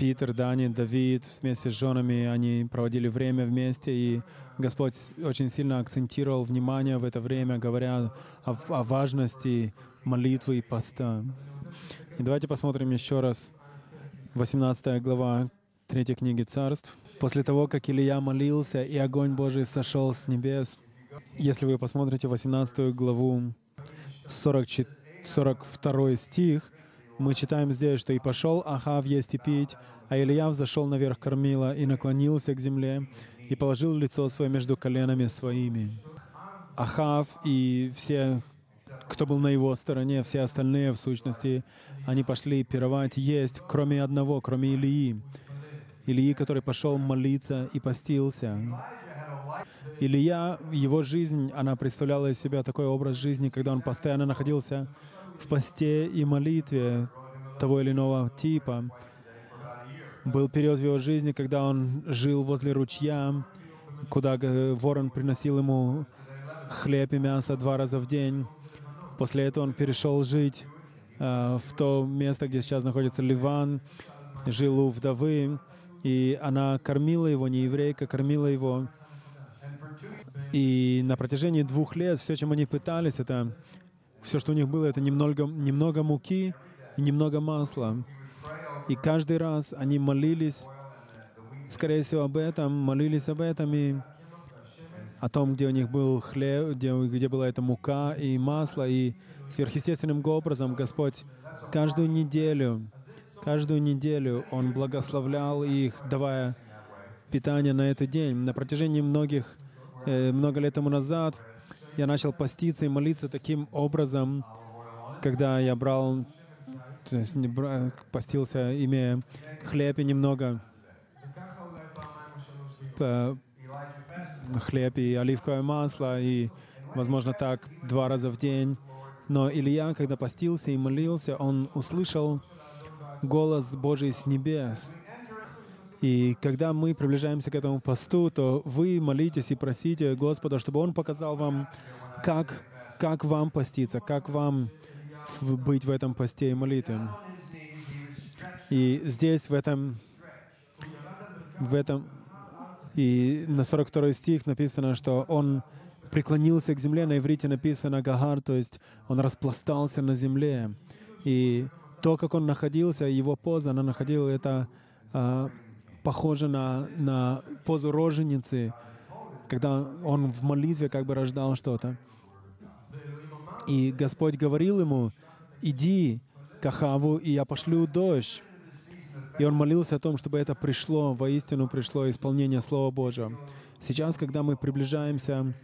Питер, Дани, Давид вместе с женами, они проводили время вместе, и Господь очень сильно акцентировал внимание в это время, говоря о, о важности молитвы и поста. И давайте посмотрим еще раз 18 глава 3 книги Царств. После того, как Илья молился, и огонь Божий сошел с небес, если вы посмотрите 18 главу 44, 42 стих, мы читаем здесь, что «И пошел Ахав есть и пить, а Илья взошел наверх кормила и наклонился к земле и положил лицо свое между коленами своими». Ахав и все, кто был на его стороне, все остальные, в сущности, они пошли пировать, есть, кроме одного, кроме Ильи. Ильи, который пошел молиться и постился. Илья, его жизнь, она представляла из себя такой образ жизни, когда он постоянно находился в посте и молитве того или иного типа. Был период в его жизни, когда он жил возле ручья, куда ворон приносил ему хлеб и мясо два раза в день. После этого он перешел жить э, в то место, где сейчас находится Ливан, жил у вдовы, и она кормила его, не еврейка, кормила его. И на протяжении двух лет все, чем они пытались, это все, что у них было, это немного, немного муки и немного масла. И каждый раз они молились, скорее всего, об этом, молились об этом и о том, где у них был хлеб, где, где была эта мука и масло. И сверхъестественным образом Господь каждую неделю, каждую неделю Он благословлял их, давая питание на этот день. На протяжении многих, э, много лет тому назад я начал поститься и молиться таким образом, когда я брал, то есть не брал, постился, имея хлеб и немного хлеб и оливковое масло, и, возможно, так два раза в день. Но Илья, когда постился и молился, он услышал голос Божий с небес. И когда мы приближаемся к этому посту, то вы молитесь и просите Господа, чтобы Он показал вам, как, как вам поститься, как вам быть в этом посте и молитве. И здесь, в этом, в этом, и на 42 стих написано, что он преклонился к земле, на иврите написано «гагар», то есть он распластался на земле. И то, как он находился, его поза, она находила это а, похоже на, на позу роженицы, когда он в молитве как бы рождал что-то. И Господь говорил ему, иди к Ахаву, и я пошлю дождь. И он молился о том, чтобы это пришло, воистину пришло исполнение Слова Божьего. Сейчас, когда мы приближаемся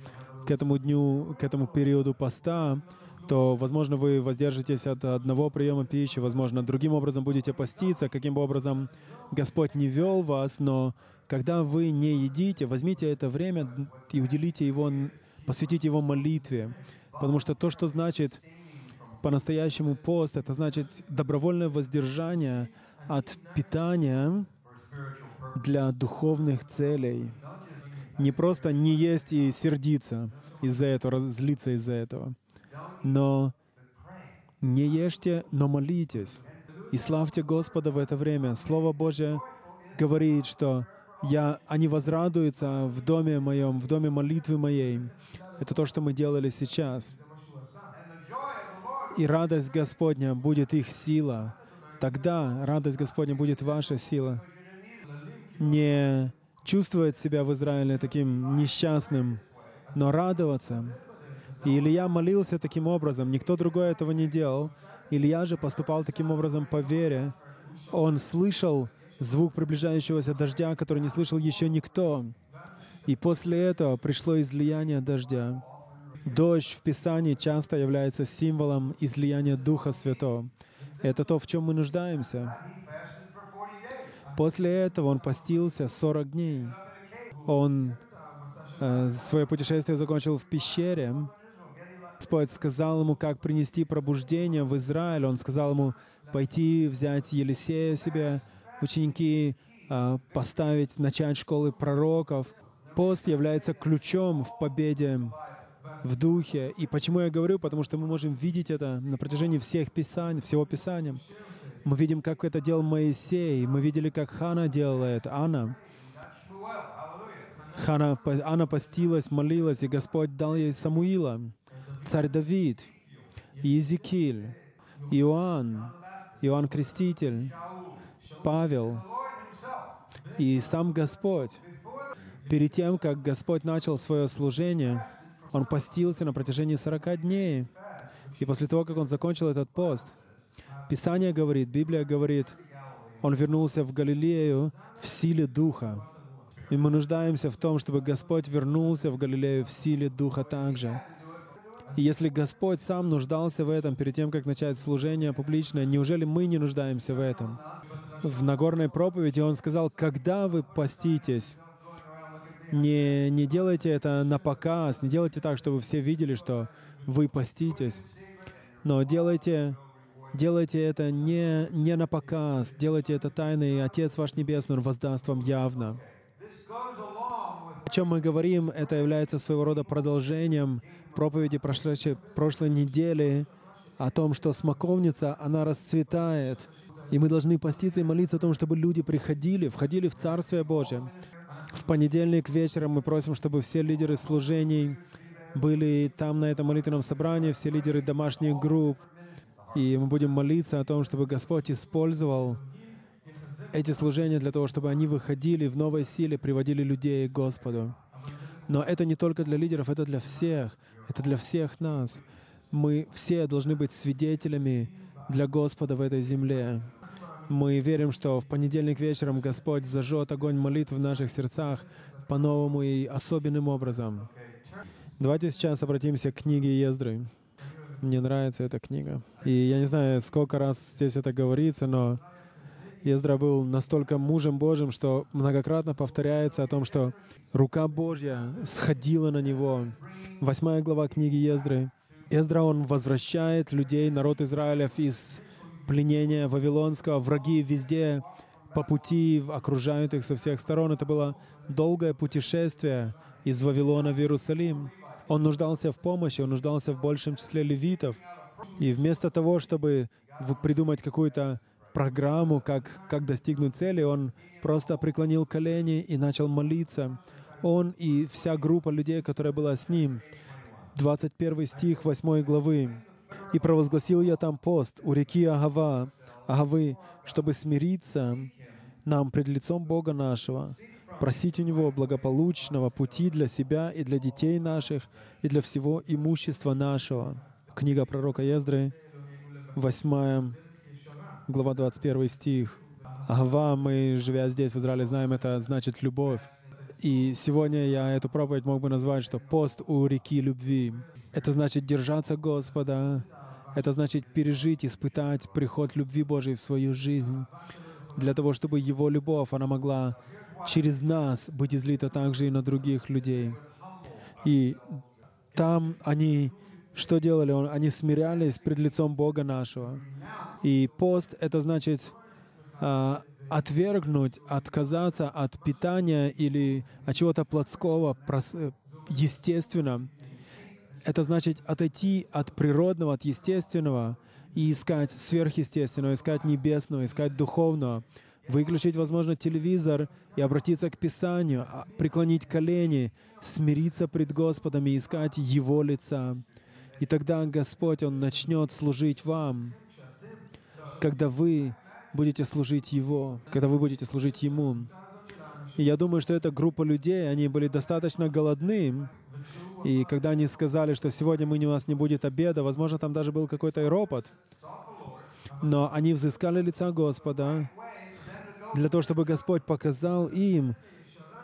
к этому дню, к этому периоду поста, то, возможно, вы воздержитесь от одного приема пищи, возможно, другим образом будете поститься, каким бы образом Господь не вел вас, но когда вы не едите, возьмите это время и уделите его, посвятите его молитве, потому что то, что значит по-настоящему пост, это значит добровольное воздержание от питания для духовных целей. Не просто не есть и сердиться из-за этого, злиться из-за этого но не ешьте, но молитесь. И славьте Господа в это время. Слово Божье говорит, что я, они возрадуются в доме моем, в доме молитвы моей. Это то, что мы делали сейчас. И радость Господня будет их сила. Тогда радость Господня будет ваша сила. Не чувствовать себя в Израиле таким несчастным, но радоваться, и Илья молился таким образом, никто другой этого не делал. Илья же поступал таким образом по вере. Он слышал звук приближающегося дождя, который не слышал еще никто. И после этого пришло излияние дождя. Дождь в Писании часто является символом излияния Духа Святого. Это то, в чем мы нуждаемся. После этого он постился 40 дней. Он э, свое путешествие закончил в пещере, Господь сказал ему, как принести пробуждение в Израиль. Он сказал ему пойти взять Елисея себе, ученики, а, поставить, начать школы пророков. Пост является ключом в победе в духе. И почему я говорю? Потому что мы можем видеть это на протяжении всех писаний, всего Писания. Мы видим, как это делал Моисей. Мы видели, как Хана делала это, Анна. Хана, Анна постилась, молилась, и Господь дал ей Самуила, царь Давид, Иезекииль, Иоанн, Иоанн Креститель, Павел и сам Господь. Перед тем, как Господь начал свое служение, Он постился на протяжении 40 дней. И после того, как Он закончил этот пост, Писание говорит, Библия говорит, Он вернулся в Галилею в силе Духа. И мы нуждаемся в том, чтобы Господь вернулся в Галилею в силе Духа также. Если Господь сам нуждался в этом перед тем, как начать служение публичное, неужели мы не нуждаемся в этом? В Нагорной проповеди Он сказал, когда вы поститесь, не, не делайте это на показ, не делайте так, чтобы все видели, что вы поститесь, но делайте, делайте это не, не на показ, делайте это тайно, и Отец ваш Небесный, воздаст вам явно. О чем мы говорим, это является своего рода продолжением проповеди прошлой, прошлой недели о том, что смоковница, она расцветает, и мы должны поститься и молиться о том, чтобы люди приходили, входили в Царствие Божие. В понедельник вечером мы просим, чтобы все лидеры служений были там на этом молитвенном собрании, все лидеры домашних групп, и мы будем молиться о том, чтобы Господь использовал эти служения для того, чтобы они выходили в новой силе, приводили людей к Господу. Но это не только для лидеров, это для всех. Это для всех нас. Мы все должны быть свидетелями для Господа в этой земле. Мы верим, что в понедельник вечером Господь зажжет огонь молитв в наших сердцах по-новому и особенным образом. Давайте сейчас обратимся к книге Ездры. Мне нравится эта книга. И я не знаю, сколько раз здесь это говорится, но Ездра был настолько мужем Божьим, что многократно повторяется о том, что рука Божья сходила на него. Восьмая глава книги Ездры. Ездра, он возвращает людей, народ Израилев из пленения Вавилонского. Враги везде по пути окружают их со всех сторон. Это было долгое путешествие из Вавилона в Иерусалим. Он нуждался в помощи, он нуждался в большем числе левитов. И вместо того, чтобы придумать какую-то программу, как, как достигнуть цели, он просто преклонил колени и начал молиться. Он и вся группа людей, которая была с ним. 21 стих 8 главы. «И провозгласил я там пост у реки Агава, Агавы, чтобы смириться нам пред лицом Бога нашего, просить у Него благополучного пути для себя и для детей наших, и для всего имущества нашего». Книга пророка Ездры, 8 глава 21 стих. Ава, мы, живя здесь, в Израиле, знаем, это значит любовь. И сегодня я эту проповедь мог бы назвать, что пост у реки любви. Это значит держаться Господа. Это значит пережить, испытать приход любви Божией в свою жизнь. Для того, чтобы Его любовь, она могла через нас быть излита также и на других людей. И там они что делали? Они смирялись пред лицом Бога нашего. И пост — это значит а, отвергнуть, отказаться от питания или от чего-то плотского, естественно. Это значит отойти от природного, от естественного и искать сверхъестественного, искать небесного, искать духовного, выключить, возможно, телевизор и обратиться к Писанию, а, преклонить колени, смириться пред Господом и искать Его лица. И тогда Господь, Он начнет служить вам, когда вы будете служить Его, когда вы будете служить Ему. И я думаю, что эта группа людей, они были достаточно голодны, и когда они сказали, что сегодня мы, у нас не будет обеда, возможно, там даже был какой-то ропот, но они взыскали лица Господа для того, чтобы Господь показал им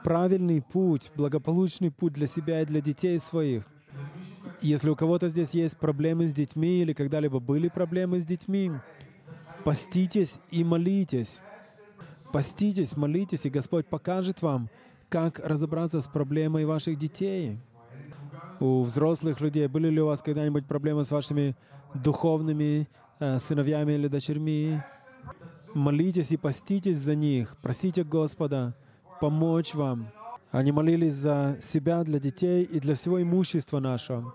правильный путь, благополучный путь для себя и для детей своих. Если у кого-то здесь есть проблемы с детьми или когда-либо были проблемы с детьми, поститесь и молитесь. Поститесь, молитесь, и Господь покажет вам, как разобраться с проблемой ваших детей. У взрослых людей были ли у вас когда-нибудь проблемы с вашими духовными э, сыновьями или дочерьми? Молитесь и поститесь за них. Просите Господа помочь вам. Они молились за себя, для детей и для всего имущества нашего.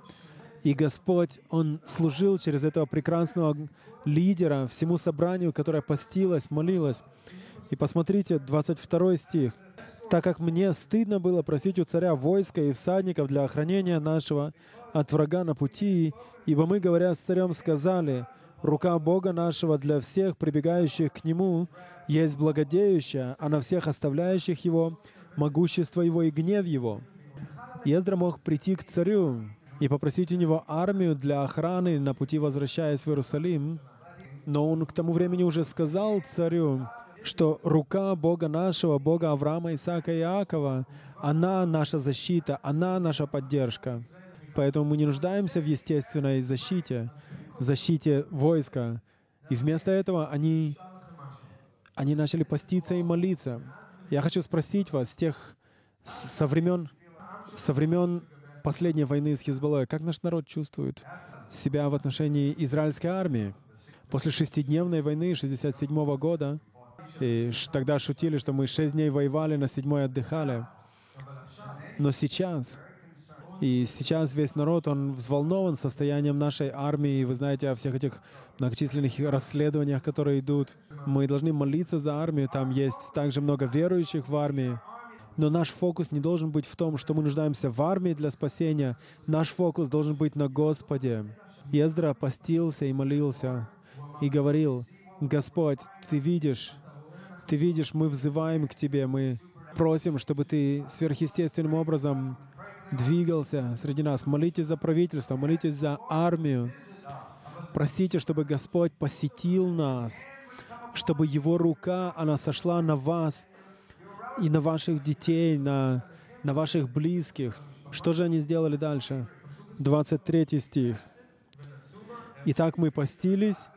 И Господь, Он служил через этого прекрасного лидера всему собранию, которое постилось, молилось. И посмотрите, 22 стих. «Так как мне стыдно было просить у царя войска и всадников для охранения нашего от врага на пути, ибо мы, говоря с царем, сказали, рука Бога нашего для всех прибегающих к Нему есть благодеющая, а на всех оставляющих Его могущество Его и гнев Его». Ездра мог прийти к царю и попросить у него армию для охраны на пути, возвращаясь в Иерусалим, но он к тому времени уже сказал царю, что рука Бога нашего, Бога Авраама, Исаака и Иакова, она наша защита, она наша поддержка. Поэтому мы не нуждаемся в естественной защите, в защите войска. И вместо этого они, они начали поститься и молиться. Я хочу спросить вас, с тех, со времен, со времен последней войны с Хизбаллой, как наш народ чувствует себя в отношении израильской армии? После шестидневной войны 67 года, и тогда шутили, что мы шесть дней воевали, на седьмой отдыхали. Но сейчас и сейчас весь народ, он взволнован состоянием нашей армии. Вы знаете о всех этих многочисленных расследованиях, которые идут. Мы должны молиться за армию. Там есть также много верующих в армии. Но наш фокус не должен быть в том, что мы нуждаемся в армии для спасения. Наш фокус должен быть на Господе. Ездра постился и молился, и говорил, «Господь, Ты видишь, Ты видишь, мы взываем к Тебе, мы просим, чтобы Ты сверхъестественным образом двигался среди нас. Молитесь за правительство, молитесь за армию. Просите, чтобы Господь посетил нас, чтобы Его рука, она сошла на вас и на ваших детей, на, на ваших близких. Что же они сделали дальше? 23 стих. «Итак мы постились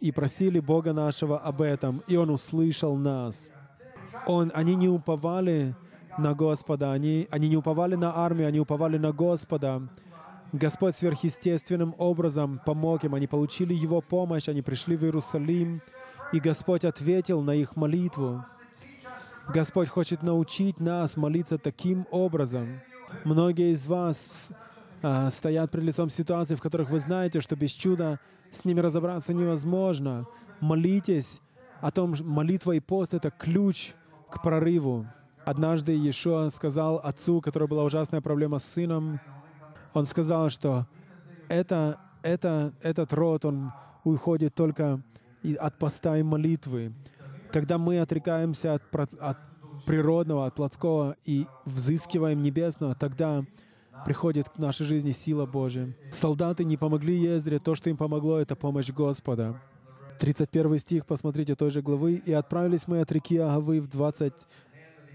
и просили Бога нашего об этом, и Он услышал нас». Он, они не уповали на Господа. Они, они не уповали на армию, они уповали на Господа. Господь сверхъестественным образом помог им. Они получили Его помощь, они пришли в Иерусалим, и Господь ответил на их молитву. Господь хочет научить нас молиться таким образом. Многие из вас а, стоят перед лицом ситуаций, в которых вы знаете, что без чуда с ними разобраться невозможно. Молитесь о том, молитва и пост — это ключ к прорыву. Однажды Иешуа сказал отцу, у которого была ужасная проблема с сыном, он сказал, что это, это, этот род, он уходит только от поста и молитвы. Когда мы отрекаемся от, от природного, от плотского и взыскиваем небесного, тогда приходит к нашей жизни сила Божья. Солдаты не помогли Ездре, то, что им помогло, это помощь Господа. 31 стих, посмотрите, той же главы. «И отправились мы от реки Агавы в 20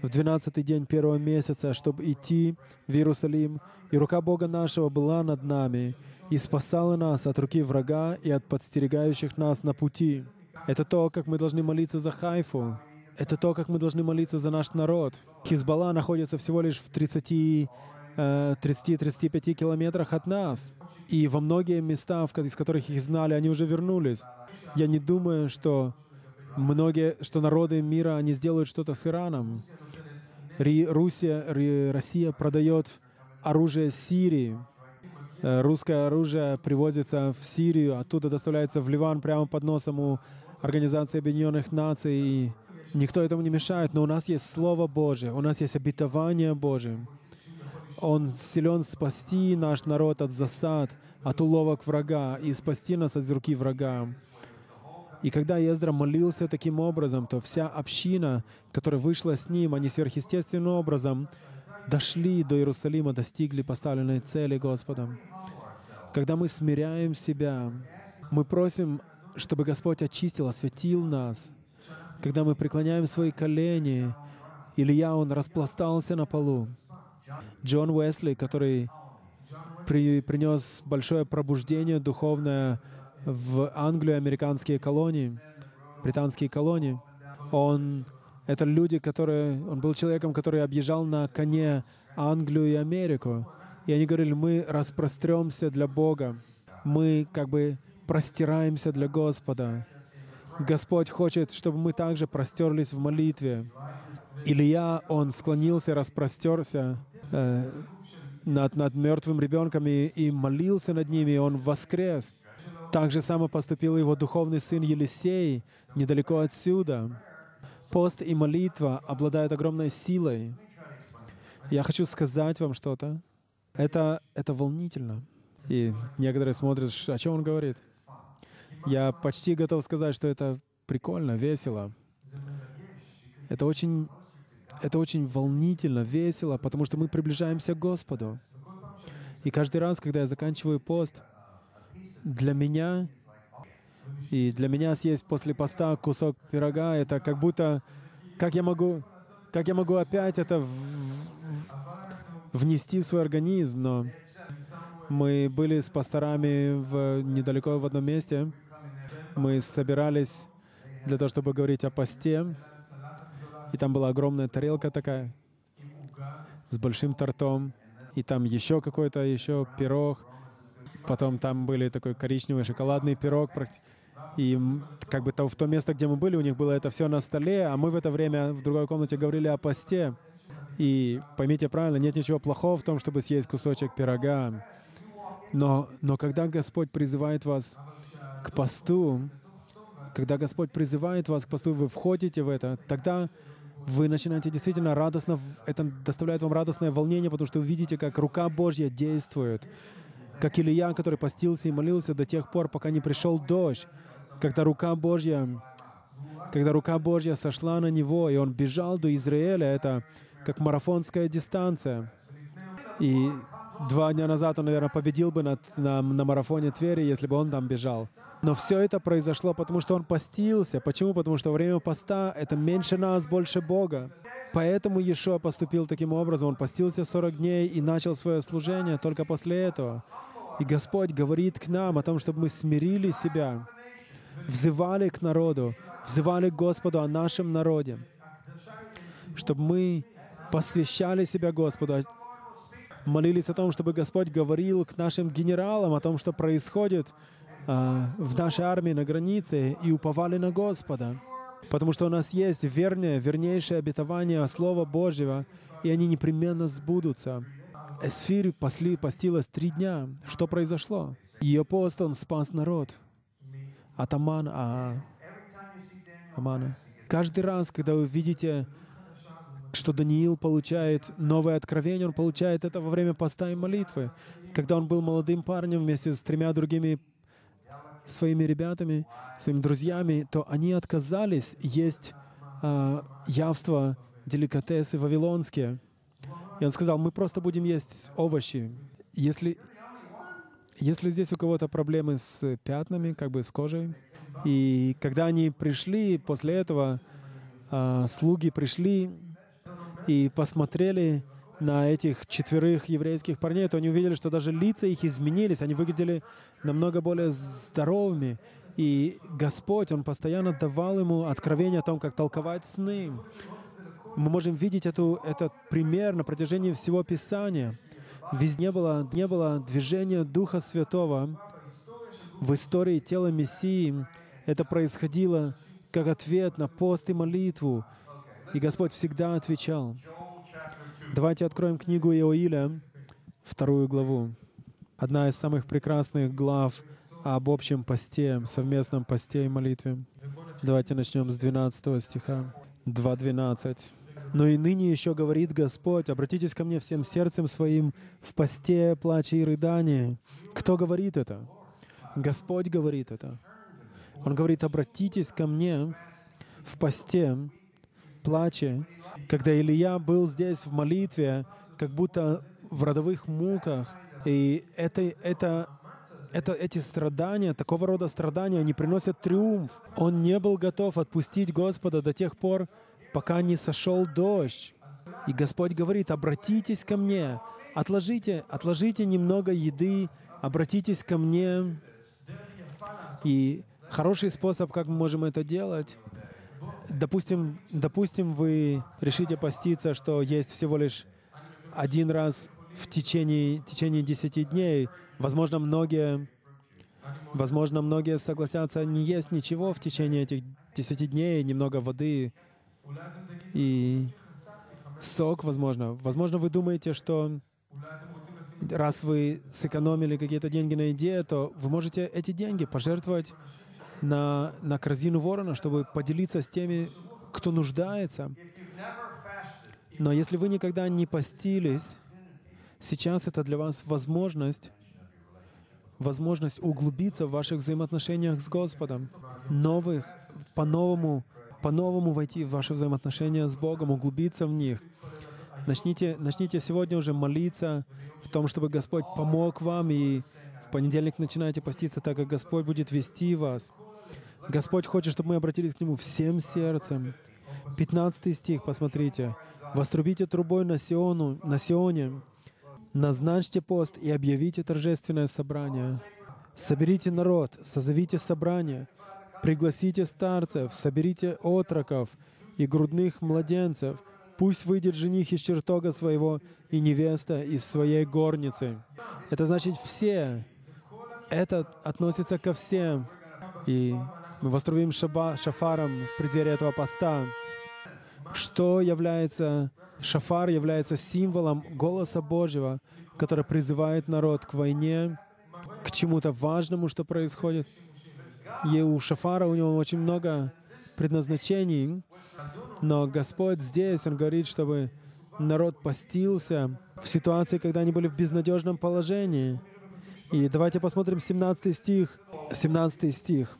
в двенадцатый день первого месяца, чтобы идти в Иерусалим, и рука Бога нашего была над нами, и спасала нас от руки врага и от подстерегающих нас на пути. Это то, как мы должны молиться за Хайфу. Это то, как мы должны молиться за наш народ. Хизбалла находится всего лишь в 30 30-35 э, километрах от нас. И во многие места, из которых их знали, они уже вернулись. Я не думаю, что многие, что народы мира, они сделают что-то с Ираном. Руссия, Россия продает оружие Сирии. Э, русское оружие привозится в Сирию, оттуда доставляется в Ливан прямо под носом у Организации Объединенных Наций. И никто этому не мешает, но у нас есть Слово Божие, у нас есть обетование Божие. Он силен спасти наш народ от засад, от уловок врага и спасти нас от руки врага. И когда Ездра молился таким образом, то вся община, которая вышла с ним, они сверхъестественным образом дошли до Иерусалима, достигли поставленной цели Господом. Когда мы смиряем себя, мы просим, чтобы Господь очистил, осветил нас. Когда мы преклоняем свои колени, Илья, он распластался на полу. Джон Уэсли, который при, принес большое пробуждение духовное в Англию американские колонии, британские колонии. Он это люди, которые... Он был человеком, который объезжал на коне Англию и Америку. И они говорили, мы распростремся для Бога. Мы как бы простираемся для Господа. Господь хочет, чтобы мы также простерлись в молитве. Илья, он склонился, распростерся. Э, над, над мертвым ребенком и, и молился над ними, и он воскрес. Так же само поступил его духовный сын Елисей, недалеко отсюда. Пост и молитва обладают огромной силой. Я хочу сказать вам что-то. Это, это волнительно. И некоторые смотрят, о чем он говорит. Я почти готов сказать, что это прикольно, весело. Это очень, это очень волнительно, весело, потому что мы приближаемся к Господу. И каждый раз, когда я заканчиваю пост, для меня и для меня съесть после поста кусок пирога — это как будто, как я могу, как я могу опять это в, внести в свой организм, но мы были с пасторами в, недалеко в одном месте. Мы собирались для того, чтобы говорить о посте. И там была огромная тарелка такая с большим тортом. И там еще какой-то еще пирог. Потом там были такой коричневый шоколадный пирог. И как бы то, в то место, где мы были, у них было это все на столе, а мы в это время в другой комнате говорили о посте. И поймите правильно, нет ничего плохого в том, чтобы съесть кусочек пирога. Но, но когда Господь призывает вас к посту, когда Господь призывает вас к посту, вы входите в это, тогда вы начинаете действительно радостно, это доставляет вам радостное волнение, потому что вы видите, как рука Божья действует, как Илья, который постился и молился до тех пор, пока не пришел дождь, когда рука Божья, когда рука Божья сошла на него, и он бежал до Израиля, это как марафонская дистанция. И два дня назад он, наверное, победил бы на, на, на марафоне Твери, если бы он там бежал. Но все это произошло, потому что он постился. Почему? Потому что время поста — это меньше нас, больше Бога. Поэтому Иешуа поступил таким образом. Он постился 40 дней и начал свое служение только после этого. И Господь говорит к нам о том, чтобы мы смирили себя, взывали к народу, взывали к Господу о нашем народе, чтобы мы посвящали себя Господу, молились о том, чтобы Господь говорил к нашим генералам о том, что происходит а, в нашей армии на границе и уповали на Господа. Потому что у нас есть верное, вернейшее обетование Слова Божьего, и они непременно сбудутся. Эсфирь посли, постилась три дня. Что произошло? Ее пост, он спас народ. От Амана, а, Амана. Каждый раз, когда вы видите, что Даниил получает новое откровение, он получает это во время поста и молитвы. Когда он был молодым парнем вместе с тремя другими своими ребятами, своими друзьями, то они отказались есть а, явства, деликатесы вавилонские. И он сказал, мы просто будем есть овощи. Если, если здесь у кого-то проблемы с пятнами, как бы с кожей, и когда они пришли, после этого а, слуги пришли и посмотрели на этих четверых еврейских парней, то они увидели, что даже лица их изменились, они выглядели намного более здоровыми. И Господь, Он постоянно давал ему откровение о том, как толковать сны. Мы можем видеть эту, этот пример на протяжении всего Писания. Везде было, не было движения Духа Святого в истории тела Мессии. Это происходило как ответ на пост и молитву. И Господь всегда отвечал. Давайте откроем книгу Иоиля, вторую главу. Одна из самых прекрасных глав об общем посте, совместном посте и молитве. Давайте начнем с 12 стиха. 2.12. «Но и ныне еще говорит Господь, обратитесь ко мне всем сердцем своим в посте, плаче и рыдании». Кто говорит это? Господь говорит это. Он говорит, обратитесь ко мне в посте, плаче когда Илья был здесь в молитве, как будто в родовых муках, и это, это, это, эти страдания, такого рода страдания, они приносят триумф. Он не был готов отпустить Господа до тех пор, пока не сошел дождь. И Господь говорит, обратитесь ко мне, отложите, отложите немного еды, обратитесь ко мне. И хороший способ, как мы можем это делать, допустим, допустим, вы решите поститься, что есть всего лишь один раз в течение, течение 10 дней. Возможно, многие, возможно, многие согласятся не есть ничего в течение этих 10 дней, немного воды и сок, возможно. Возможно, вы думаете, что Раз вы сэкономили какие-то деньги на еде, то вы можете эти деньги пожертвовать на, на корзину ворона, чтобы поделиться с теми, кто нуждается. Но если вы никогда не постились, сейчас это для вас возможность, возможность углубиться в ваших взаимоотношениях с Господом, новых, по-новому, по-новому войти в ваши взаимоотношения с Богом, углубиться в них. Начните, начните сегодня уже молиться в том, чтобы Господь помог вам, и в понедельник начинайте поститься так, как Господь будет вести вас. Господь хочет, чтобы мы обратились к Нему всем сердцем. 15 стих, посмотрите. «Вострубите трубой на, Сиону, на Сионе, назначьте пост и объявите торжественное собрание. Соберите народ, созовите собрание, пригласите старцев, соберите отроков и грудных младенцев. Пусть выйдет жених из чертога своего и невеста из своей горницы». Это значит все. Это относится ко всем. И мы вострубим шаба, шафаром в преддверии этого поста. Что является, шафар является символом голоса Божьего, который призывает народ к войне, к чему-то важному, что происходит. И у шафара у него очень много предназначений, но Господь здесь, Он говорит, чтобы народ постился в ситуации, когда они были в безнадежном положении. И давайте посмотрим 17 стих. 17 стих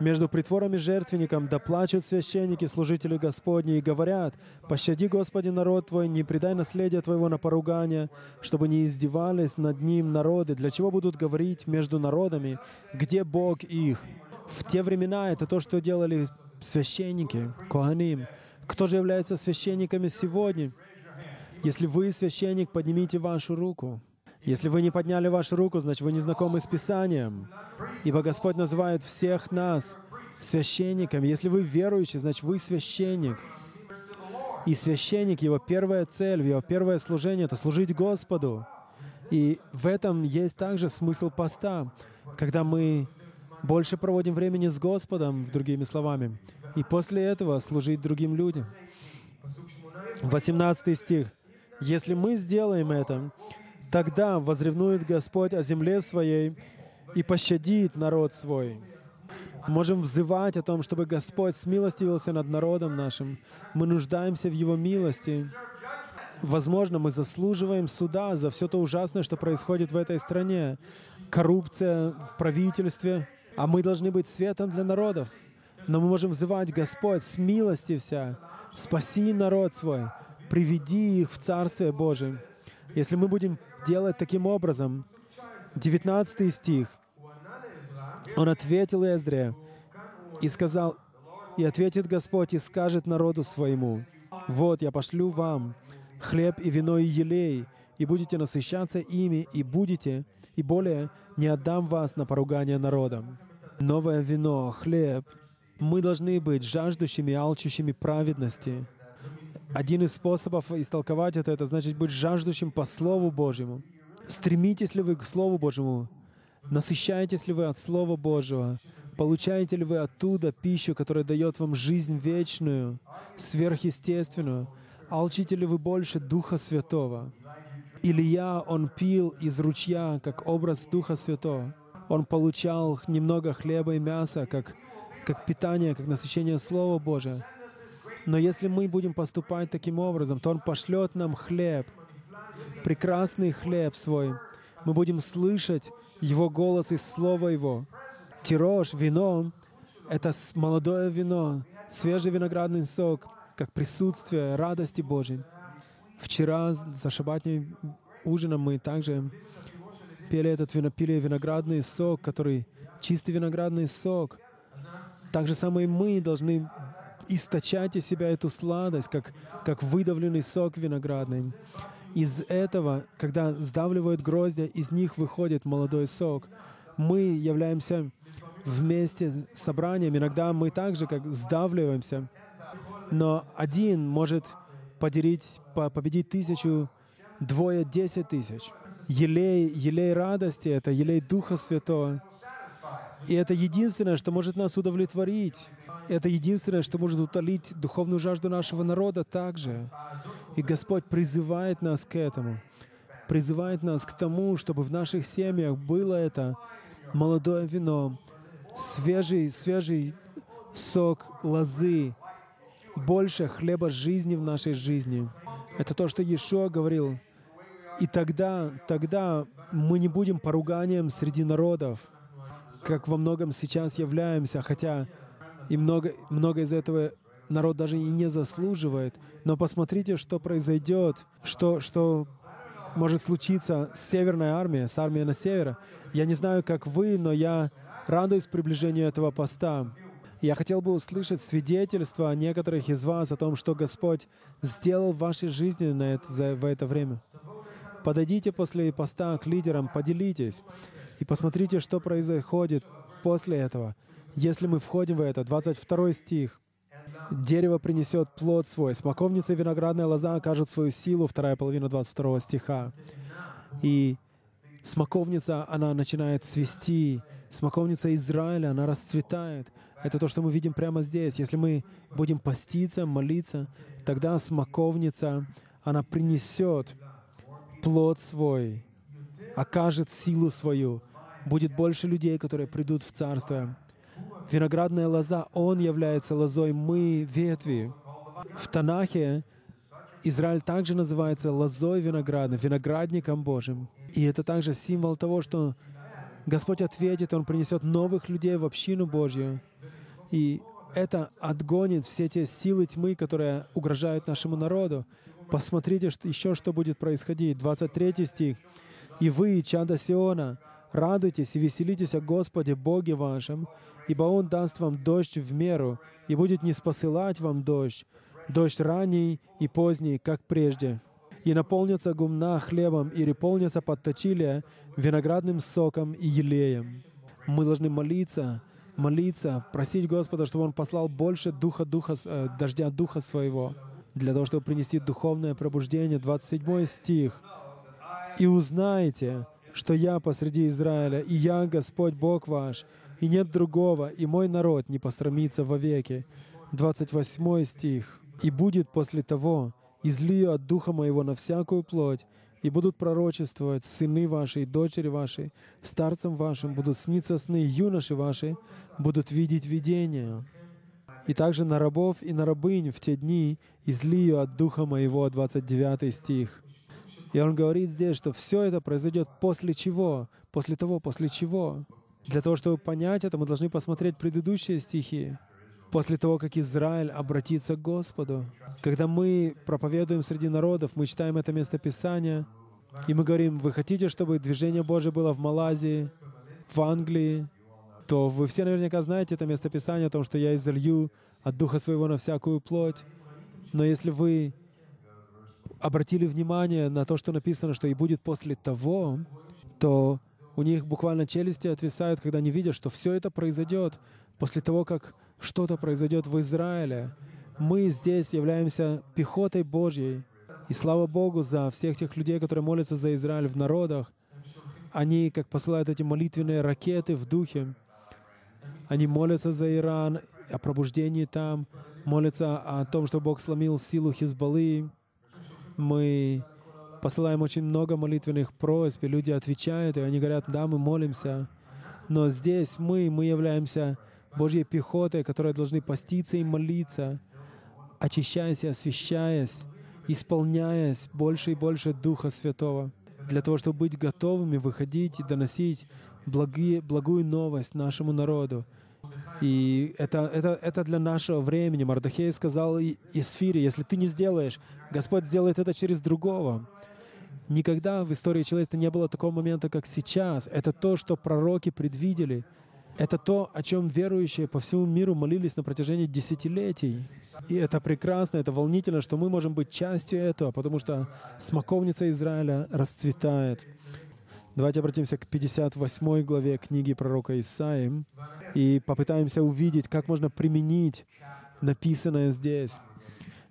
между притвором и жертвенником, да плачут священники, служители Господни, и говорят, «Пощади, Господи, народ Твой, не предай наследие Твоего на поругание, чтобы не издевались над ним народы. Для чего будут говорить между народами, где Бог их?» В те времена это то, что делали священники, Коаним. Кто же является священниками сегодня? Если вы священник, поднимите вашу руку. Если вы не подняли вашу руку, значит, вы не знакомы с Писанием. Ибо Господь называет всех нас священниками. Если вы верующий, значит, вы священник. И священник, его первая цель, его первое служение — это служить Господу. И в этом есть также смысл поста, когда мы больше проводим времени с Господом, другими словами, и после этого служить другим людям. 18 стих. «Если мы сделаем это, Тогда возревнует Господь о земле своей и пощадит народ свой. Можем взывать о том, чтобы Господь смилостивился над народом нашим. Мы нуждаемся в Его милости. Возможно, мы заслуживаем суда за все то ужасное, что происходит в этой стране. Коррупция в правительстве. А мы должны быть светом для народов. Но мы можем взывать, Господь, смилостився, спаси народ свой, приведи их в Царствие Божие. Если мы будем делать таким образом. 19 стих. Он ответил Эздре и сказал, «И ответит Господь и скажет народу своему, «Вот я пошлю вам хлеб и вино и елей, и будете насыщаться ими, и будете, и более не отдам вас на поругание народам». Новое вино, хлеб. Мы должны быть жаждущими, алчущими праведности. Один из способов истолковать это, это значит быть жаждущим по Слову Божьему. Стремитесь ли вы к Слову Божьему? Насыщаетесь ли вы от Слова Божьего? Получаете ли вы оттуда пищу, которая дает вам жизнь вечную, сверхъестественную? Алчите ли вы больше Духа Святого? Илья, он пил из ручья, как образ Духа Святого. Он получал немного хлеба и мяса, как, как питание, как насыщение Слова Божия. Но если мы будем поступать таким образом, то Он пошлет нам хлеб, прекрасный хлеб свой. Мы будем слышать Его голос из Слова Его. Тирож, вино — это молодое вино, свежий виноградный сок, как присутствие радости Божьей. Вчера за шабатним ужином мы также пели этот вино, пили виноградный сок, который чистый виноградный сок. Так же самое и мы должны источать из себя эту сладость, как, как выдавленный сок виноградный. Из этого, когда сдавливают гроздья, из них выходит молодой сок. Мы являемся вместе с собранием. Иногда мы также как сдавливаемся. Но один может поделить, победить тысячу, двое — десять тысяч. Елей, елей радости — это елей Духа Святого. И это единственное, что может нас удовлетворить. Это единственное, что может утолить духовную жажду нашего народа также. И Господь призывает нас к этому. призывает нас к тому, чтобы в наших семьях было это молодое вино, свежий, свежий сок лозы, больше хлеба жизни в нашей жизни. Это то, что Иешуа говорил. И тогда, тогда мы не будем поруганием среди народов, как во многом сейчас являемся, хотя и много, много из этого народ даже и не заслуживает. Но посмотрите, что произойдет, что, что может случиться с Северной армией, с армией на север. Я не знаю, как вы, но я радуюсь приближению этого поста. Я хотел бы услышать свидетельства некоторых из вас о том, что Господь сделал в вашей жизни на это, за, в это время. Подойдите после поста к лидерам, поделитесь и посмотрите, что происходит после этого. Если мы входим в это, 22 стих, «Дерево принесет плод свой, смоковница и виноградная лоза окажут свою силу», вторая половина 22 стиха. И смоковница, она начинает свести, смоковница Израиля, она расцветает. Это то, что мы видим прямо здесь. Если мы будем поститься, молиться, тогда смоковница, она принесет плод свой, окажет силу свою. Будет больше людей, которые придут в Царство. Виноградная лоза, Он является лозой, мы — ветви. В Танахе Израиль также называется лозой виноградной, виноградником Божьим. И это также символ того, что Господь ответит, Он принесет новых людей в общину Божью. И это отгонит все те силы тьмы, которые угрожают нашему народу. Посмотрите что, еще, что будет происходить. 23 стих. «И вы, чада Сиона, радуйтесь и веселитесь о Господе Боге вашем, ибо Он даст вам дождь в меру, и будет не спосылать вам дождь, дождь ранний и поздний, как прежде. И наполнится гумна хлебом, и реполнится подточилия виноградным соком и елеем». Мы должны молиться, молиться, просить Господа, чтобы Он послал больше духа, духа, э, дождя Духа Своего, для того, чтобы принести духовное пробуждение. 27 стих. «И узнаете, что я посреди Израиля, и я Господь Бог ваш, и нет другого, и мой народ не пострамится вовеки». 28 стих. «И будет после того, излию от Духа Моего на всякую плоть, и будут пророчествовать сыны ваши и дочери ваши, старцам вашим будут сниться сны, юноши ваши будут видеть видения. И также на рабов и на рабынь в те дни излию от Духа Моего, 29 стих. И он говорит здесь, что все это произойдет после чего? После того, после чего? Для того, чтобы понять это, мы должны посмотреть предыдущие стихи. После того, как Израиль обратится к Господу. Когда мы проповедуем среди народов, мы читаем это местописание, и мы говорим, вы хотите, чтобы движение Божие было в Малайзии, в Англии, то вы все наверняка знаете это местописание о том, что я изолью от Духа Своего на всякую плоть. Но если вы обратили внимание на то, что написано, что и будет после того, то у них буквально челюсти отвисают, когда они видят, что все это произойдет после того, как что-то произойдет в Израиле. Мы здесь являемся пехотой Божьей. И слава Богу за всех тех людей, которые молятся за Израиль в народах. Они как посылают эти молитвенные ракеты в духе. Они молятся за Иран, о пробуждении там, молятся о том, что Бог сломил силу Хизбаллы. Мы посылаем очень много молитвенных просьб, и люди отвечают, и они говорят, да, мы молимся. Но здесь мы, мы являемся Божьей пехотой, которые должны поститься и молиться, очищаясь и освящаясь, исполняясь больше и больше Духа Святого, для того, чтобы быть готовыми выходить и доносить благие, благую новость нашему народу. И это, это, это для нашего времени. Мардахей сказал Исфире, если ты не сделаешь, Господь сделает это через другого. Никогда в истории человечества не было такого момента, как сейчас. Это то, что пророки предвидели. Это то, о чем верующие по всему миру молились на протяжении десятилетий. И это прекрасно, это волнительно, что мы можем быть частью этого, потому что смоковница Израиля расцветает. Давайте обратимся к 58 главе книги пророка Исаии и попытаемся увидеть, как можно применить написанное здесь.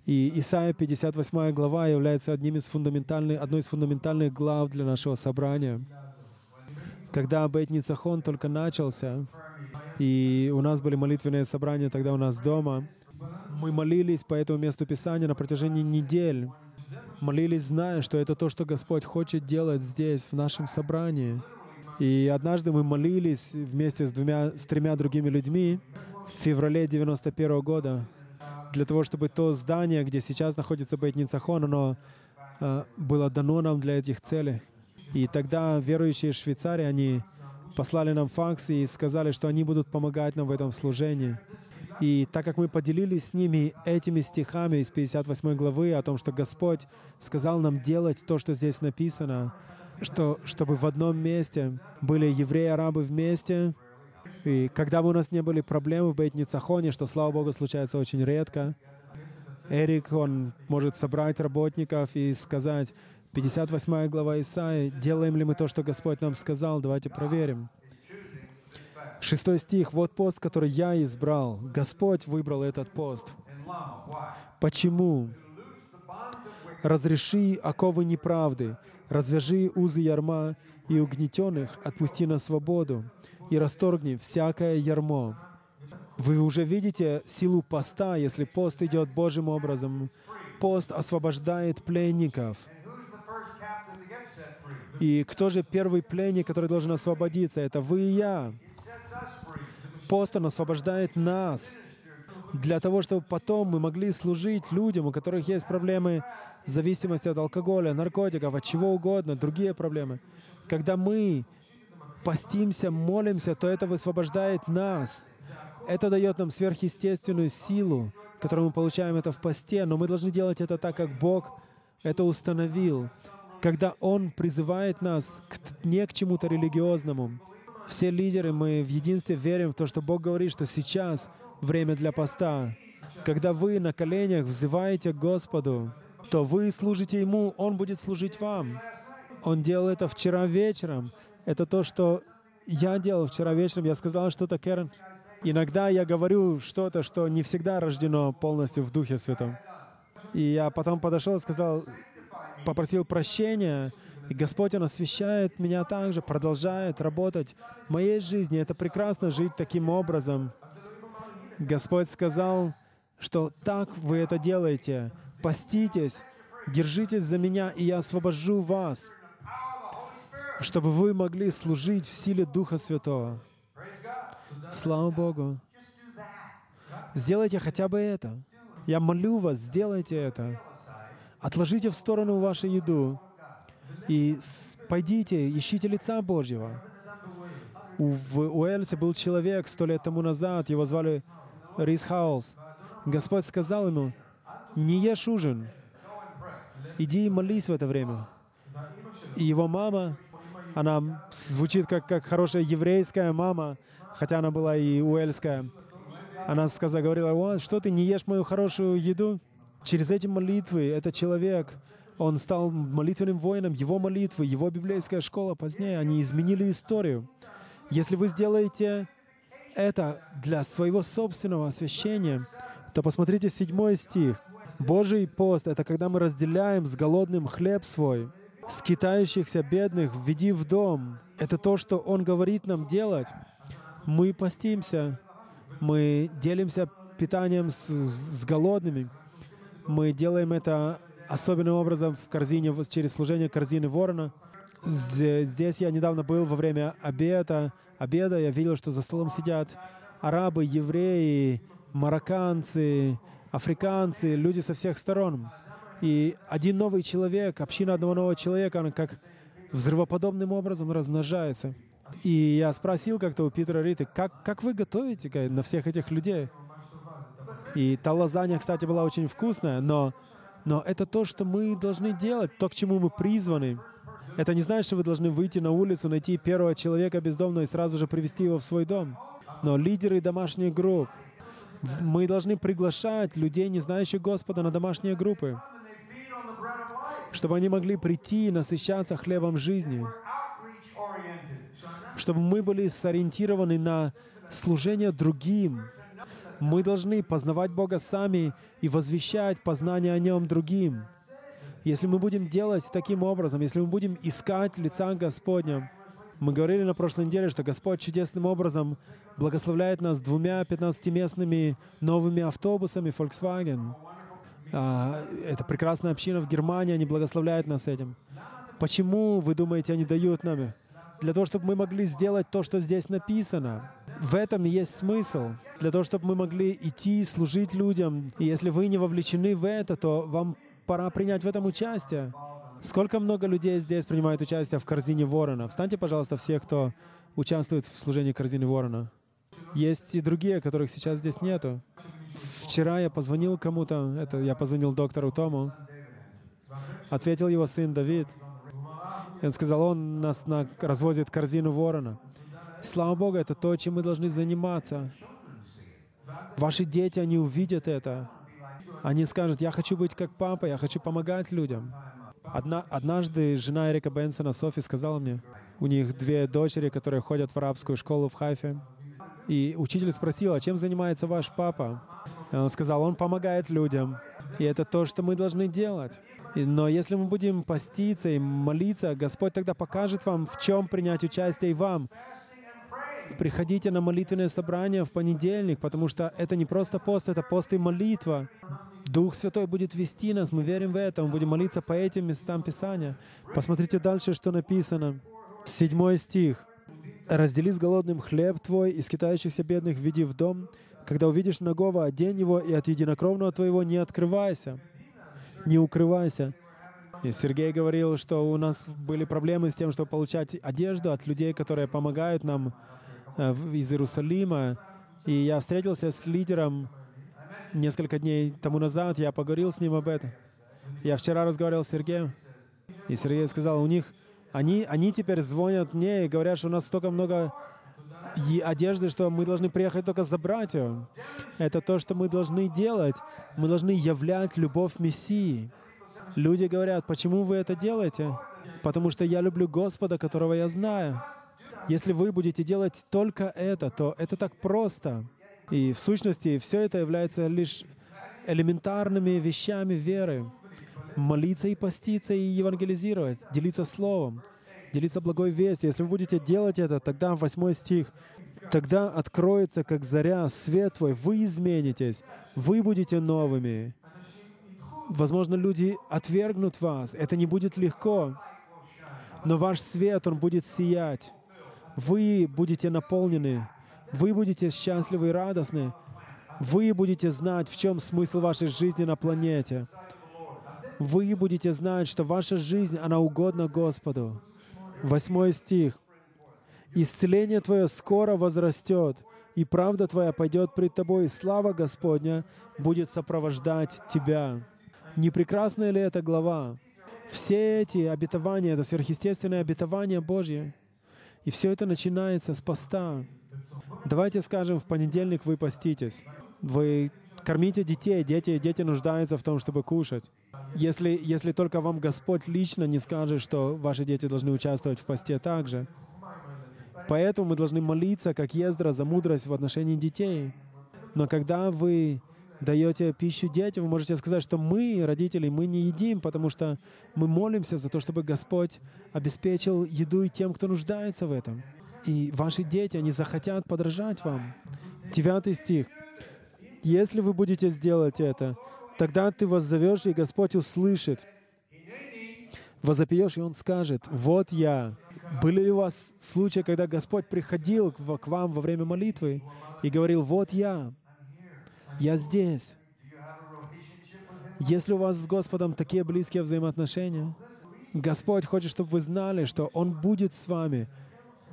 И Исаия 58 глава является одним из фундаментальных, одной из фундаментальных глав для нашего собрания. Когда Бейт Ницахон только начался, и у нас были молитвенные собрания тогда у нас дома, Мы молились по этому месту Писания на протяжении недель. Молились, зная, что это то, что Господь хочет делать здесь, в нашем собрании. И однажды мы молились вместе с, двумя, с тремя другими людьми в феврале 91 года для того, чтобы то здание, где сейчас находится Бейт Ницахон, оно э, было дано нам для этих целей. И тогда верующие Швейцарии, они послали нам факс и сказали, что они будут помогать нам в этом служении. И так как мы поделились с ними этими стихами из 58 главы о том, что Господь сказал нам делать то, что здесь написано, что, чтобы в одном месте были евреи и арабы вместе, и когда бы у нас не были проблемы в Бейт-Ницахоне, что, слава Богу, случается очень редко, Эрик, он может собрать работников и сказать, 58 глава Исаи, делаем ли мы то, что Господь нам сказал, давайте проверим. Шестой стих. «Вот пост, который я избрал. Господь выбрал этот пост. Почему? Разреши оковы неправды, развяжи узы ярма и угнетенных отпусти на свободу и расторгни всякое ярмо». Вы уже видите силу поста, если пост идет Божьим образом. Пост освобождает пленников. И кто же первый пленник, который должен освободиться? Это вы и я. Пост, он освобождает нас для того, чтобы потом мы могли служить людям, у которых есть проблемы зависимости от алкоголя, наркотиков, от чего угодно, другие проблемы. Когда мы постимся, молимся, то это высвобождает нас. Это дает нам сверхъестественную силу, которую мы получаем это в посте, но мы должны делать это так, как Бог это установил. Когда Он призывает нас к, не к чему-то религиозному, все лидеры, мы в единстве верим в то, что Бог говорит, что сейчас время для поста. Когда вы на коленях взываете к Господу, то вы служите Ему, Он будет служить вам. Он делал это вчера вечером. Это то, что я делал вчера вечером. Я сказал что-то, Кэрон. Иногда я говорю что-то, что не всегда рождено полностью в Духе Святом. И я потом подошел и сказал, попросил прощения, и Господь, Он освящает меня также, продолжает работать в моей жизни. Это прекрасно жить таким образом. Господь сказал, что так вы это делаете. Поститесь, держитесь за меня, и я освобожу вас, чтобы вы могли служить в силе Духа Святого. Слава Богу. Сделайте хотя бы это. Я молю вас, сделайте это. Отложите в сторону вашу еду. И пойдите, ищите лица Божьего. В Уэльсе был человек сто лет тому назад, его звали Рис Хаус. Господь сказал ему, не ешь ужин, иди и молись в это время. И его мама, она звучит как, как хорошая еврейская мама, хотя она была и уэльская. Она сказала, говорила, О, что ты не ешь мою хорошую еду? Через эти молитвы этот человек он стал молитвенным воином, его молитвы, его библейская школа позднее, они изменили историю. Если вы сделаете это для своего собственного освящения, то посмотрите седьмой стих. Божий пост — это когда мы разделяем с голодным хлеб свой, скитающихся бедных введи в дом. Это то, что Он говорит нам делать. Мы постимся, мы делимся питанием с, с голодными. Мы делаем это особенным образом в корзине, через служение корзины ворона. Здесь я недавно был во время обеда. Обеда я видел, что за столом сидят арабы, евреи, марокканцы, африканцы, люди со всех сторон. И один новый человек, община одного нового человека, она как взрывоподобным образом размножается. И я спросил как-то у Питера Риты, как, как вы готовите на всех этих людей? И та лазанья, кстати, была очень вкусная, но но это то, что мы должны делать, то, к чему мы призваны. Это не значит, что вы должны выйти на улицу, найти первого человека бездомного и сразу же привести его в свой дом. Но лидеры домашних групп, мы должны приглашать людей, не знающих Господа, на домашние группы, чтобы они могли прийти и насыщаться хлебом жизни, чтобы мы были сориентированы на служение другим, мы должны познавать Бога сами и возвещать познание о Нем другим. Если мы будем делать таким образом, если мы будем искать лица Господня, Мы говорили на прошлой неделе, что Господь чудесным образом благословляет нас двумя 15-местными новыми автобусами Volkswagen. А, это прекрасная община в Германии, они благословляют нас этим. Почему, вы думаете, они дают нам? Для того, чтобы мы могли сделать то, что здесь написано. В этом есть смысл. Для того, чтобы мы могли идти, служить людям. И если вы не вовлечены в это, то вам пора принять в этом участие. Сколько много людей здесь принимают участие в корзине ворона? Встаньте, пожалуйста, все, кто участвует в служении корзины ворона. Есть и другие, которых сейчас здесь нету. Вчера я позвонил кому-то, это я позвонил доктору Тому, ответил его сын Давид. И он сказал, он нас на, развозит корзину ворона. Слава Богу, это то, чем мы должны заниматься. Ваши дети, они увидят это. Они скажут, я хочу быть как папа, я хочу помогать людям. Одна, однажды жена Эрика Бенсона, Софи, сказала мне, у них две дочери, которые ходят в арабскую школу в Хайфе. И учитель спросил, а чем занимается ваш папа? И он сказал, он помогает людям. И это то, что мы должны делать. Но если мы будем поститься и молиться, Господь тогда покажет вам, в чем принять участие и вам. Приходите на молитвенное собрание в понедельник, потому что это не просто пост, это пост и молитва. Дух Святой будет вести нас, мы верим в это, мы будем молиться по этим местам Писания. Посмотрите дальше, что написано. Седьмой стих. «Раздели с голодным хлеб твой, и скитающихся бедных введи в дом. Когда увидишь нагого, одень его, и от единокровного твоего не открывайся, не укрывайся». И Сергей говорил, что у нас были проблемы с тем, чтобы получать одежду от людей, которые помогают нам из Иерусалима. И я встретился с лидером несколько дней тому назад, я поговорил с ним об этом. Я вчера разговаривал с Сергеем, и Сергей сказал, у них, они, они теперь звонят мне и говорят, что у нас столько много одежды, что мы должны приехать только забрать ее. Это то, что мы должны делать. Мы должны являть любовь Мессии. Люди говорят, почему вы это делаете? Потому что я люблю Господа, которого я знаю. Если вы будете делать только это, то это так просто. И в сущности все это является лишь элементарными вещами веры. Молиться и поститься и евангелизировать, делиться словом, делиться благой вестью. Если вы будете делать это, тогда восьмой стих, тогда откроется, как заря, свет твой, вы изменитесь, вы будете новыми. Возможно, люди отвергнут вас, это не будет легко, но ваш свет, он будет сиять. Вы будете наполнены вы будете счастливы и радостны. Вы будете знать, в чем смысл вашей жизни на планете. Вы будете знать, что ваша жизнь, она угодна Господу. Восьмой стих. «Исцеление твое скоро возрастет, и правда твоя пойдет пред тобой, и слава Господня будет сопровождать тебя». Не прекрасная ли эта глава? Все эти обетования — это сверхъестественное обетование Божье. И все это начинается с поста. Давайте скажем, в понедельник вы поститесь. Вы кормите детей, дети, дети нуждаются в том, чтобы кушать. Если, если только вам Господь лично не скажет, что ваши дети должны участвовать в посте также. Поэтому мы должны молиться, как Ездра, за мудрость в отношении детей. Но когда вы даете пищу детям, вы можете сказать, что мы, родители, мы не едим, потому что мы молимся за то, чтобы Господь обеспечил еду и тем, кто нуждается в этом. И ваши дети, они захотят подражать вам. Девятый стих. Если вы будете сделать это, тогда ты воззовешь, и Господь услышит. Возопьешь, и Он скажет, «Вот я». Были ли у вас случаи, когда Господь приходил к вам во время молитвы и говорил, «Вот я, я здесь». Если у вас с Господом такие близкие взаимоотношения, Господь хочет, чтобы вы знали, что Он будет с вами,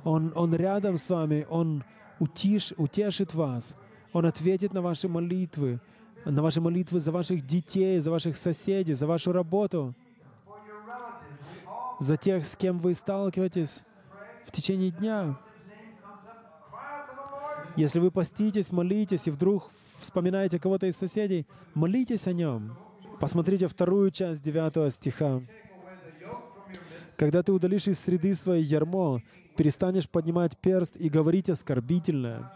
он, он рядом с вами, Он утиш, утешит вас, Он ответит на ваши молитвы, на ваши молитвы за ваших детей, за ваших соседей, за вашу работу, за тех, с кем вы сталкиваетесь в течение дня. Если вы поститесь, молитесь, и вдруг вспоминаете кого-то из соседей, молитесь о нем. Посмотрите вторую часть 9 стиха. «Когда ты удалишь из среды своей ярмо, перестанешь поднимать перст и говорить оскорбительное.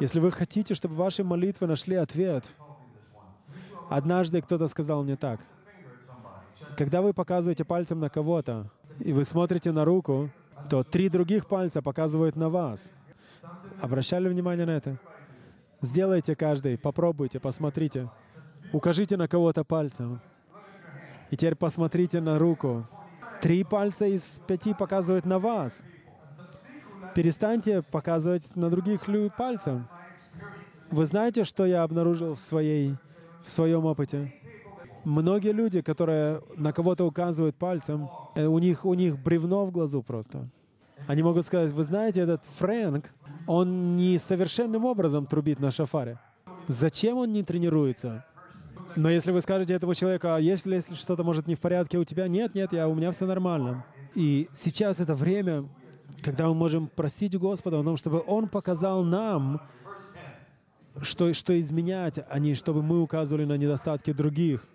Если вы хотите, чтобы ваши молитвы нашли ответ, однажды кто-то сказал мне так, когда вы показываете пальцем на кого-то, и вы смотрите на руку, то три других пальца показывают на вас. Обращали внимание на это? Сделайте каждый, попробуйте, посмотрите. Укажите на кого-то пальцем. И теперь посмотрите на руку. Три пальца из пяти показывают на вас. Перестаньте показывать на других пальцем. Вы знаете, что я обнаружил в, своей, в своем опыте? Многие люди, которые на кого-то указывают пальцем, э, у них, у них бревно в глазу просто. Они могут сказать, вы знаете, этот Фрэнк, он не совершенным образом трубит на шафаре. Зачем он не тренируется? Но если вы скажете этому человеку, а если, если что-то может не в порядке у тебя, нет, нет, я, у меня все нормально. И сейчас это время, когда мы можем просить Господа о том, чтобы Он показал нам, что, что изменять, а не чтобы мы указывали на недостатки других.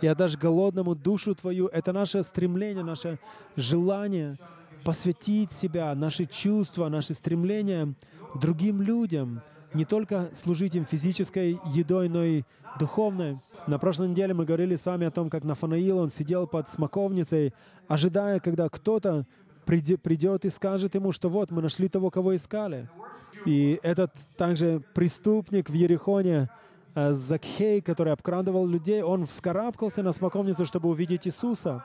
И отдашь голодному душу твою. Это наше стремление, наше желание посвятить себя, наши чувства, наши стремления другим людям, не только служить им физической едой, но и духовной. На прошлой неделе мы говорили с вами о том, как Нафанаил, он сидел под смоковницей, ожидая, когда кто-то придет и скажет ему, что вот, мы нашли того, кого искали. И этот также преступник в Ерехоне, э, Закхей, который обкрадывал людей, он вскарабкался на смоковницу, чтобы увидеть Иисуса.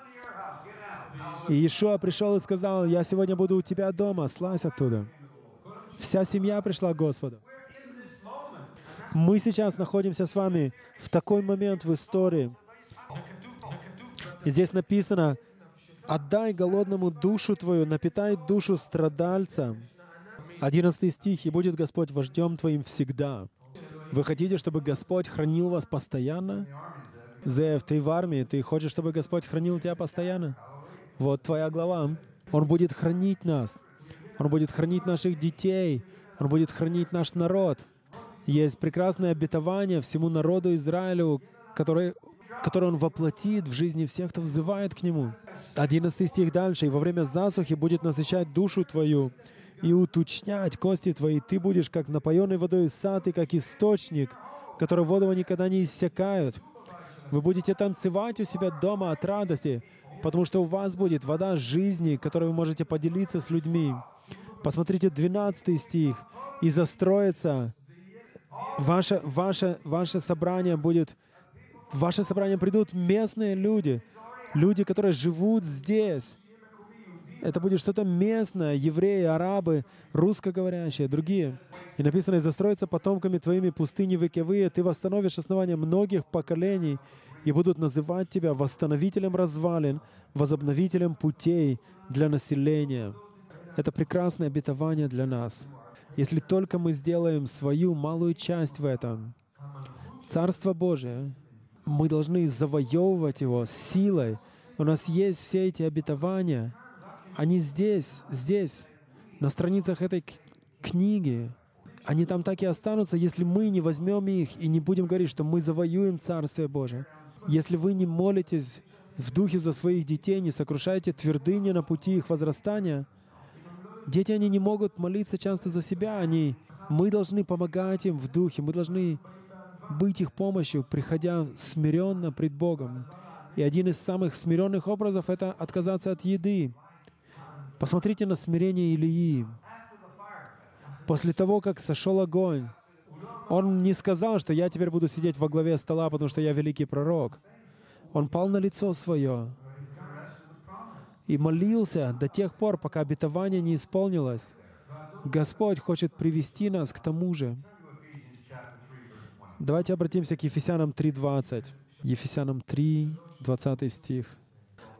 И Иешуа пришел и сказал, «Я сегодня буду у тебя дома, слазь оттуда». Вся семья пришла к Господу. Мы сейчас находимся с вами в такой момент в истории. И здесь написано, «Отдай голодному душу твою, напитай душу страдальца». 11 стих, «И будет Господь вождем твоим всегда». Вы хотите, чтобы Господь хранил вас постоянно? Зев, ты в армии, ты хочешь, чтобы Господь хранил тебя постоянно? Вот твоя глава. Он будет хранить нас. Он будет хранить наших детей. Он будет хранить наш народ. Есть прекрасное обетование всему народу Израилю, которое, которое Он воплотит в жизни всех, кто взывает к Нему. 11 стих дальше. «И во время засухи будет насыщать душу твою и уточнять кости твои. Ты будешь, как напоенный водой сад и как источник, который воду никогда не иссякают. Вы будете танцевать у себя дома от радости, потому что у вас будет вода жизни, которой вы можете поделиться с людьми. Посмотрите 12 стих. «И застроится ваше, ваше, ваше собрание будет, в ваше собрание придут местные люди, люди, которые живут здесь. Это будет что-то местное, евреи, арабы, русскоговорящие, другие. И написано, и застроится потомками твоими пустыни вековые, ты восстановишь основания многих поколений, и будут называть тебя восстановителем развалин, возобновителем путей для населения. Это прекрасное обетование для нас. Если только мы сделаем свою малую часть в этом, Царство Божие, мы должны завоевывать его силой. У нас есть все эти обетования. Они здесь, здесь, на страницах этой книги. Они там так и останутся, если мы не возьмем их и не будем говорить, что мы завоюем Царствие Божие. Если вы не молитесь в духе за своих детей, не сокрушаете твердыни на пути их возрастания, дети, они не могут молиться часто за себя, они, мы должны помогать им в духе, мы должны быть их помощью, приходя смиренно пред Богом. И один из самых смиренных образов — это отказаться от еды. Посмотрите на смирение Илии. После того, как сошел огонь, он не сказал, что я теперь буду сидеть во главе стола, потому что я великий пророк. Он пал на лицо свое и молился до тех пор, пока обетование не исполнилось. Господь хочет привести нас к тому же. Давайте обратимся к Ефесянам 3.20. Ефесянам 3, 20 стих.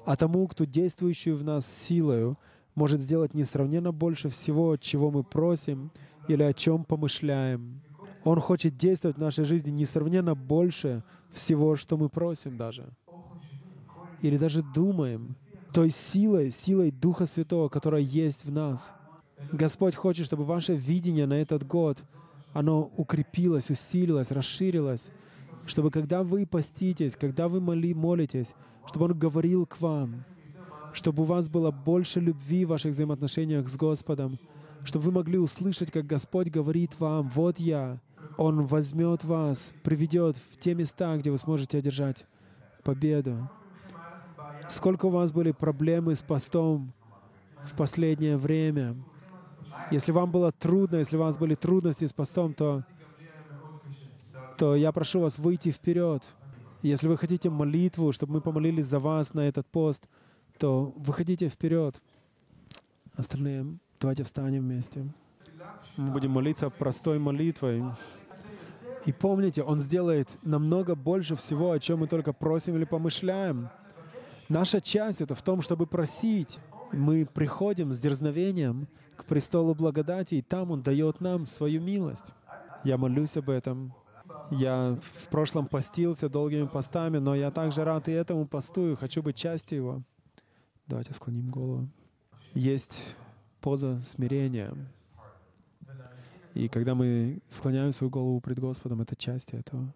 «А тому, кто действующий в нас силою, может сделать несравненно больше всего, чего мы просим или о чем помышляем. Он хочет действовать в нашей жизни несравненно больше всего, что мы просим даже. Или даже думаем. Той силой, силой Духа Святого, которая есть в нас. Господь хочет, чтобы ваше видение на этот год, оно укрепилось, усилилось, расширилось, чтобы когда вы поститесь, когда вы моли, молитесь, чтобы Он говорил к вам, чтобы у вас было больше любви в ваших взаимоотношениях с Господом, чтобы вы могли услышать, как Господь говорит вам, «Вот я». Он возьмет вас, приведет в те места, где вы сможете одержать победу. Сколько у вас были проблемы с постом, в последнее время. Если вам было трудно, если у вас были трудности с постом, то, то я прошу вас выйти вперед. Если вы хотите молитву, чтобы мы помолились за вас на этот пост, то выходите вперед. Остальные давайте встанем вместе. Мы будем молиться простой молитвой. И помните, Он сделает намного больше всего, о чем мы только просим или помышляем. Наша часть — это в том, чтобы просить. Мы приходим с дерзновением к престолу благодати, и там Он дает нам свою милость. Я молюсь об этом. Я в прошлом постился долгими постами, но я также рад и этому посту, и хочу быть частью его. Давайте склоним голову. Есть поза смирения. И когда мы склоняем свою голову пред Господом, это часть этого.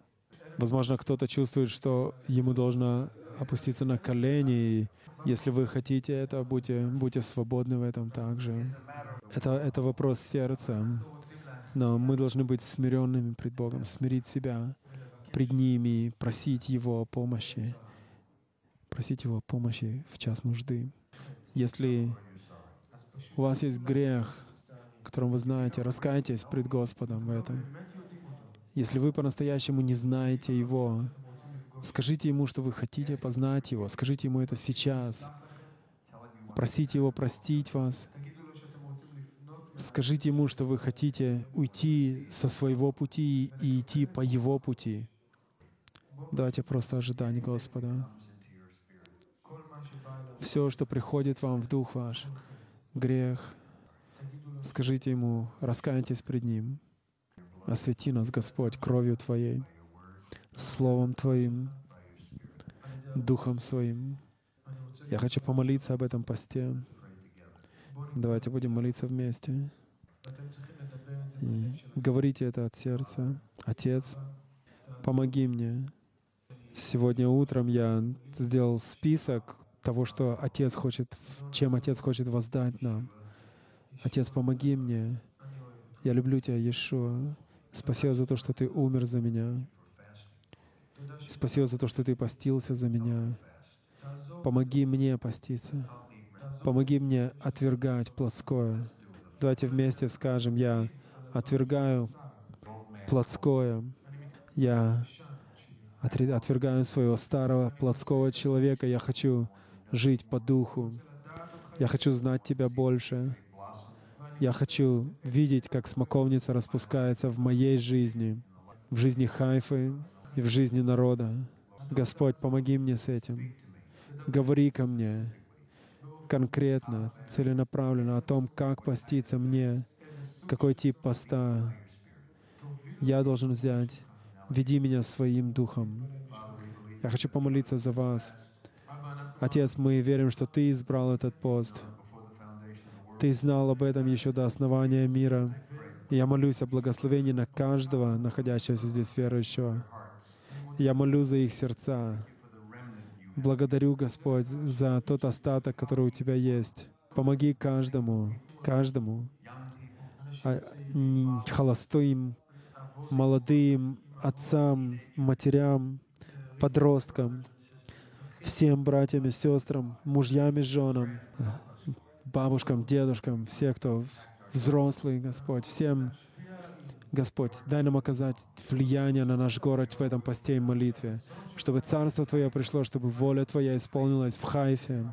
Возможно, кто-то чувствует, что ему должно опуститься на колени. И если вы хотите это, будьте, будьте свободны в этом также. Это, это вопрос сердца. Но мы должны быть смиренными пред Богом, смирить себя пред Ним и просить Его помощи. Просить Его помощи в час нужды. Если у вас есть грех, которым вы знаете, раскайтесь пред Господом в этом. Если вы по-настоящему не знаете Его, скажите Ему, что вы хотите познать Его. Скажите Ему это сейчас. Просите Его простить вас. Скажите Ему, что вы хотите уйти со своего пути и идти по Его пути. Давайте просто ожидать Господа. Все, что приходит вам в дух ваш, грех, скажите Ему, раскайтесь пред Ним. Освети нас, Господь, кровью Твоей, Словом Твоим, Духом Своим. Я хочу помолиться об этом посте. Давайте будем молиться вместе. И говорите это от сердца. Отец, помоги мне. Сегодня утром я сделал список того, что Отец хочет, чем Отец хочет воздать нам. Отец, помоги мне. Я люблю Тебя, Иешуа. Спасибо за то, что Ты умер за меня. Спасибо за то, что Ты постился за меня. Помоги мне поститься. Помоги мне отвергать плотское. Давайте вместе скажем, я отвергаю плотское. Я отвергаю своего старого плотского человека. Я хочу жить по духу. Я хочу знать Тебя больше. Я хочу видеть, как смоковница распускается в моей жизни, в жизни Хайфы и в жизни народа. Господь, помоги мне с этим. Говори ко мне конкретно, целенаправленно о том, как поститься мне, какой тип поста я должен взять. Веди меня своим духом. Я хочу помолиться за вас. Отец, мы верим, что Ты избрал этот пост. Ты знал об этом еще до основания мира. И я молюсь о благословении на каждого, находящегося здесь верующего. Я молю за их сердца. Благодарю, Господь, за тот остаток, который у Тебя есть. Помоги каждому, каждому, а, холостым, молодым, отцам, матерям, подросткам, всем братьям и сестрам, мужьям и женам, бабушкам, дедушкам, все, кто взрослый, Господь, всем, Господь, дай нам оказать влияние на наш город в этом посте и молитве, чтобы Царство Твое пришло, чтобы воля Твоя исполнилась в Хайфе,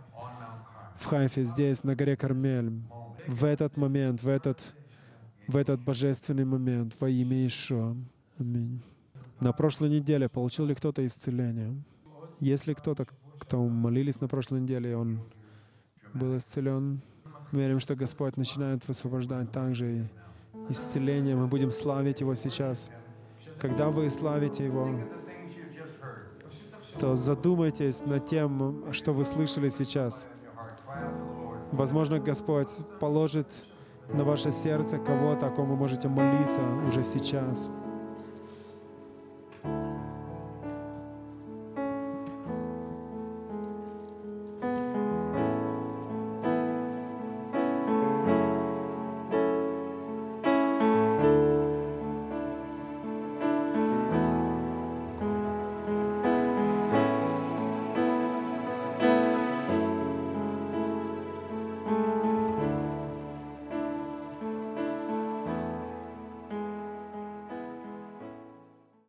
в Хайфе, здесь, на горе Кармель, в этот момент, в этот, в этот божественный момент, во имя Иешуа. Аминь. На прошлой неделе получил ли кто-то исцеление? Если кто-то, кто молились на прошлой неделе, он был исцелен, верим, что Господь начинает высвобождать также и исцеление. Мы будем славить Его сейчас. Когда вы славите Его, то задумайтесь над тем, что вы слышали сейчас. Возможно, Господь положит на ваше сердце кого-то, о ком вы можете молиться уже сейчас.